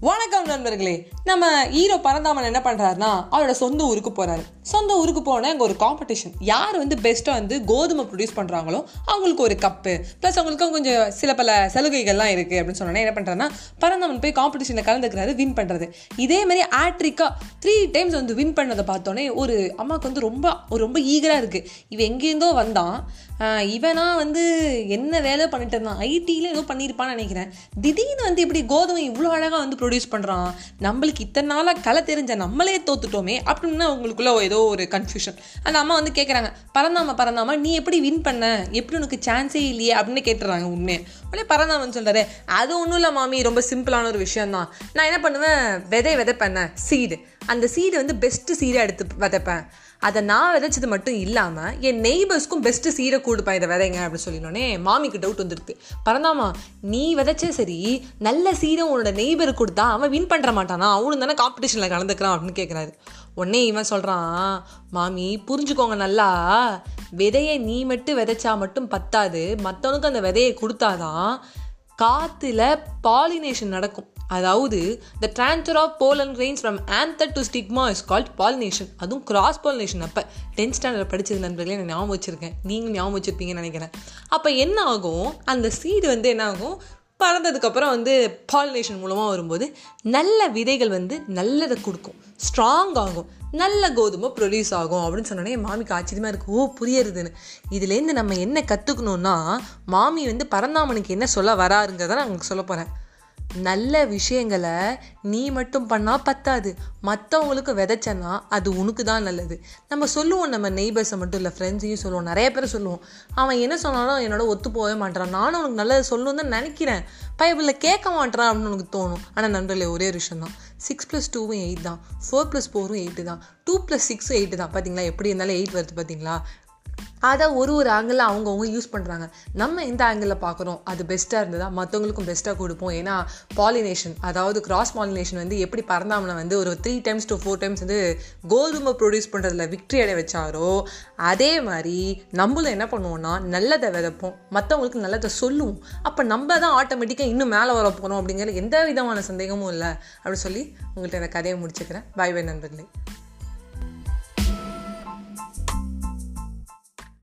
வணக்கம் நண்பர்களே. நம்ம ஹீரோ பரந்தாமன் என்ன பண்ணுறாருன்னா அவரோட சொந்த ஊருக்கு போகிறாரு சொந்த ஊருக்கு போனால் அங்கே ஒரு காம்படிஷன் யார் வந்து பெஸ்ட்டாக வந்து கோதுமை ப்ரொடியூஸ் பண்ணுறாங்களோ அவங்களுக்கு ஒரு கப்பு ப்ளஸ் அவங்களுக்கும் கொஞ்சம் சில பல சலுகைகள்லாம் இருக்குது அப்படின்னு சொன்னோன்னே என்ன பண்ணுறாருன்னா பரந்தாமன் போய் காம்படிஷனில் கலந்துக்கிறாரு வின் பண்ணுறது இதே மாதிரி ஆட்ரிக்கா த்ரீ டைம்ஸ் வந்து வின் பண்ணதை பார்த்தோன்னே ஒரு அம்மாவுக்கு வந்து ரொம்ப ஒரு ரொம்ப ஈகராக இருக்குது இவன் எங்கேருந்தோ வந்தான். இவனா வந்து என்ன வேலை பண்ணிட்டு இருந்தான்? ஐடியில் ஏதோ பண்ணியிருப்பான்னு நினைக்கிறேன். திடீர்னு வந்து இப்படி கோதுமை இவ்வளோ அழகாக வந்து ப்ரொடியூஸ் பண்ணுறான் நம்மளுக்கு இத்தனை நாளாக கலை தெரிஞ்ச நம்மளே தோத்துட்டோமே அப்படின்னு அவங்களுக்குள்ள ஏதோ ஒரு கன்ஃபியூஷன் அந்த அம்மா வந்து கேட்குறாங்க பறந்தாம பறந்தாம நீ எப்படி வின் பண்ண? எப்படி உனக்கு சான்ஸே இல்லையே அப்படின்னு கேட்டுறாங்க உண்மையை உடனே பறந்தாமன் சொல்கிறாரு அது ஒன்றும் இல்லை மாமி ரொம்ப சிம்பிளான ஒரு விஷயம்தான். நான் என்ன பண்ணுவேன்? விதை விதை பண்ணேன் சீடு அந்த சீடை வந்து பெஸ்ட்டு சீடை எடுத்து விதைப்பேன். அதை நான் விதைச்சது மட்டும் இல்லாமல் என் நெய்பர்ஸ்க்கும் பெஸ்ட்டு சீரை கொடுப்பேன் இதை விதைங்க அப்படின்னு சொல்லினோடனே மாமிக்கு டவுட் வந்துருக்கு. பரந்தாமா நீ விதைச்சே சரி நல்ல சீரை உன்னோட நெய்பர் கொடுத்தா அவன் வின் பண்ணுற மாட்டானா? அவனு தானே காம்படிஷனில் கலந்துக்கிறான் அப்படின்னு கேட்குறாரு உடனே இவன் சொல்கிறான் மாமி புரிஞ்சுக்கோங்க நல்லா. விதையை நீ மட்டும் விதைச்சா மட்டும் பத்தாது. மற்றவனுக்கு அந்த விதையை கொடுத்தாதான் காற்றுல பாலினேஷன் நடக்கும். அதாவது the transfer of pollen grains from anther to stigma is called pollination அதுவும் கிராஸ் பாலினேஷன் அப்போ டென்த் ஸ்டாண்டர்ட் படித்தது நண்பர்களே நான் ஞாபகம் வச்சுருக்கேன். நீங்கள் ஞாபகம் வச்சுருப்பீங்கன்னு நினைக்கிறேன். அப்போ என்ன ஆகும்? அந்த சீடு வந்து என்ன ஆகும்? பறந்ததுக்கப்புறம் வந்து பாலினேஷன் மூலமாக வரும்போது நல்ல விதைகள் வந்து நல்லதை கொடுக்கும். ஸ்ட்ராங் ஆகும். நல்ல கோதுமை ப்ரொடியூஸ் ஆகும் அப்படின்னு சொன்னோடனே மாமிக்கு ஆச்சரியமாக இருக்குது ஓ புரியுறதுன்னு. இதுலேருந்து நம்ம என்ன கற்றுக்கணுன்னா மாமி வந்து பரந்தாமனுக்கு என்ன சொல்ல வராருங்கிறத நான் உங்களுக்கு சொல்ல போகிறேன் நல்ல விஷயங்களை நீ மட்டும் பண்ணால் பத்தாது. மற்றவங்களுக்கு விதைச்சனா அது உனக்கு தான் நல்லது. நம்ம சொல்லுவோம் நம்ம நெய்பர்ஸை மட்டும் இல்லை ஃப்ரெண்ட்ஸையும் சொல்லுவோம் நிறைய பேர் சொல்லுவோம். அவன் என்ன சொன்னாலும் என்னோட ஒத்து போகவே மாட்டான் நானும் உனக்கு நல்லது சொல்லணும்னு தான் நினைக்கிறேன். பைபிளில் கேட்க மாட்டேறான் அப்படின்னு உனக்கு தோணும். ஆனால் நண்பர்களே ஒரே ஒரு விஷயம் தான். சிக்ஸ் ப்ளஸ் டூவும் எயிட் தான். ஃபோர் ப்ளஸ் ஃபோரும் எயிட்டு தான். டூ ப்ளஸ் சிக்ஸும் எயிட்டு தான். பார்த்தீங்களா எப்படி இருந்தாலும் எயிட் வருது பார்த்தீங்களா அதை ஒரு ஒரு ஆங்கிளில் அவங்கவுங்க யூஸ் பண்ணுறாங்க நம்ம எந்த ஆங்கிளில் பார்க்குறோம் அது பெஸ்ட்டாக இருந்ததா? மற்றவங்களுக்கும் பெஸ்ட்டாக கொடுப்போம். ஏன்னா பாலினேஷன் அதாவது கிராஸ் பாலினேஷன் வந்து எப்படி பறந்தாமனை வந்து ஒரு three times to four times வந்து கோதுமை ப்ரொடியூஸ் பண்ணுறதுல விக்ட்ரி அடைய வச்சாரோ அதே மாதிரி நம்மளும் என்ன பண்ணுவோம்னா நல்லதை விதைப்போம். மற்றவங்களுக்கு நல்லதை சொல்லுவோம். அப்போ நம்ம தான் ஆட்டோமேட்டிக்காக இன்னும் மேலே வர போகிறோம் அப்படிங்கிற எந்த விதமான சந்தேகமும் இல்லை. அப்படின்னு சொல்லி உங்கள்கிட்ட இந்த கதையை முடிச்சுக்கிறேன். பை பை நண்பர்களே.